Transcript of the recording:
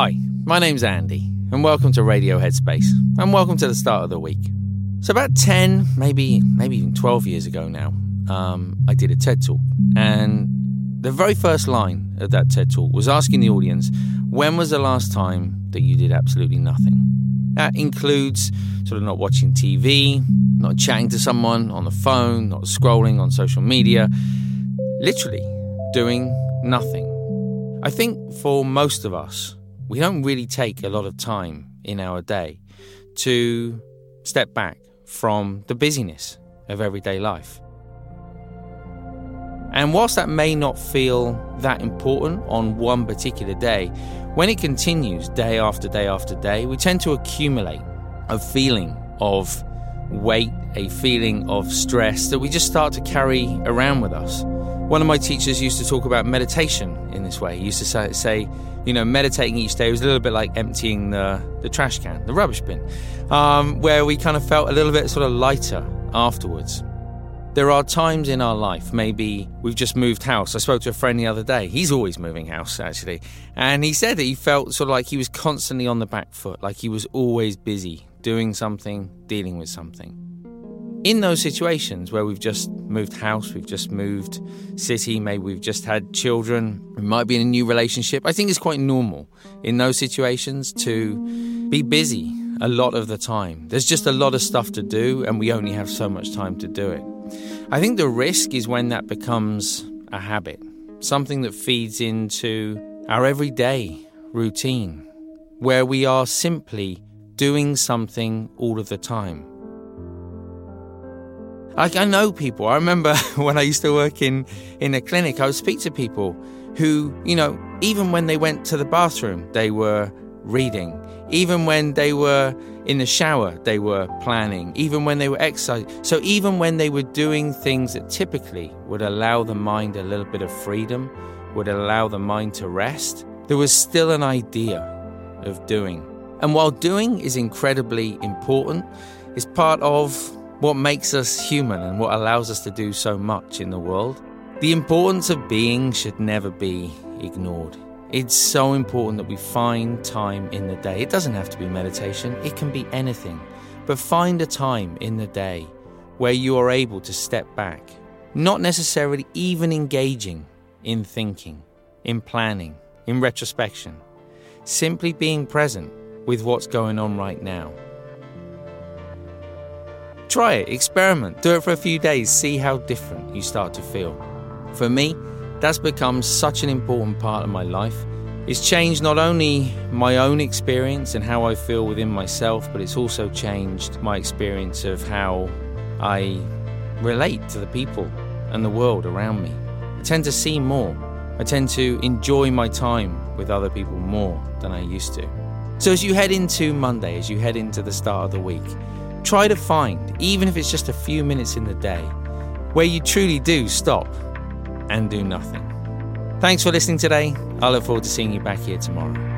Hi, my name's Andy, and welcome to Radio Headspace, and welcome to the start of the week. So, about 10, maybe, maybe even 12 years ago now, um, I did a TED Talk, and the very first line of that TED Talk was asking the audience, when was the last time that you did absolutely nothing? That includes sort of not watching TV, not chatting to someone on the phone, not scrolling on social media, literally doing nothing. I think for most of us, we don't really take a lot of time in our day to step back from the busyness of everyday life. And whilst that may not feel that important on one particular day, when it continues day after day after day, we tend to accumulate a feeling of weight, a feeling of stress that we just start to carry around with us. One of my teachers used to talk about meditation in this way. He used to say, you know, meditating each day was a little bit like emptying the, the trash can, the rubbish bin, um, where we kind of felt a little bit sort of lighter afterwards. There are times in our life, maybe we've just moved house. I spoke to a friend the other day. He's always moving house, actually. And he said that he felt sort of like he was constantly on the back foot, like he was always busy, doing something, dealing with something. In those situations where we've just moved house, we've just moved city, maybe we've just had children, we might be in a new relationship, I think it's quite normal in those situations to be busy a lot of the time. There's just a lot of stuff to do, and we only have so much time to do it. I think the risk is when that becomes a habit, something that feeds into our everyday routine, where we are simply doing something all of the time. Like I know people. I remember when I used to work in in a clinic, I would speak to people who, you know, even when they went to the bathroom, they were reading. Even when they were in the shower, they were planning. Even when they were exercising. So even when they were doing things that typically would allow the mind a little bit of freedom, would allow the mind to rest, there was still an idea of doing. And while doing is incredibly important, it's part of what makes us human and what allows us to do so much in the world. The importance of being should never be ignored. It's so important that we find time in the day. It doesn't have to be meditation, it can be anything. But find a time in the day where you are able to step back, not necessarily even engaging in thinking, in planning, in retrospection, simply being present with what's going on right now. Try it, experiment, do it for a few days, see how different you start to feel. For me, that's become such an important part of my life. It's changed not only my own experience and how I feel within myself, but it's also changed my experience of how I relate to the people and the world around me. I tend to see more. I tend to enjoy my time with other people more than I used to. So, as you head into Monday, as you head into the start of the week, Try to find, even if it's just a few minutes in the day, where you truly do stop and do nothing. Thanks for listening today. I look forward to seeing you back here tomorrow.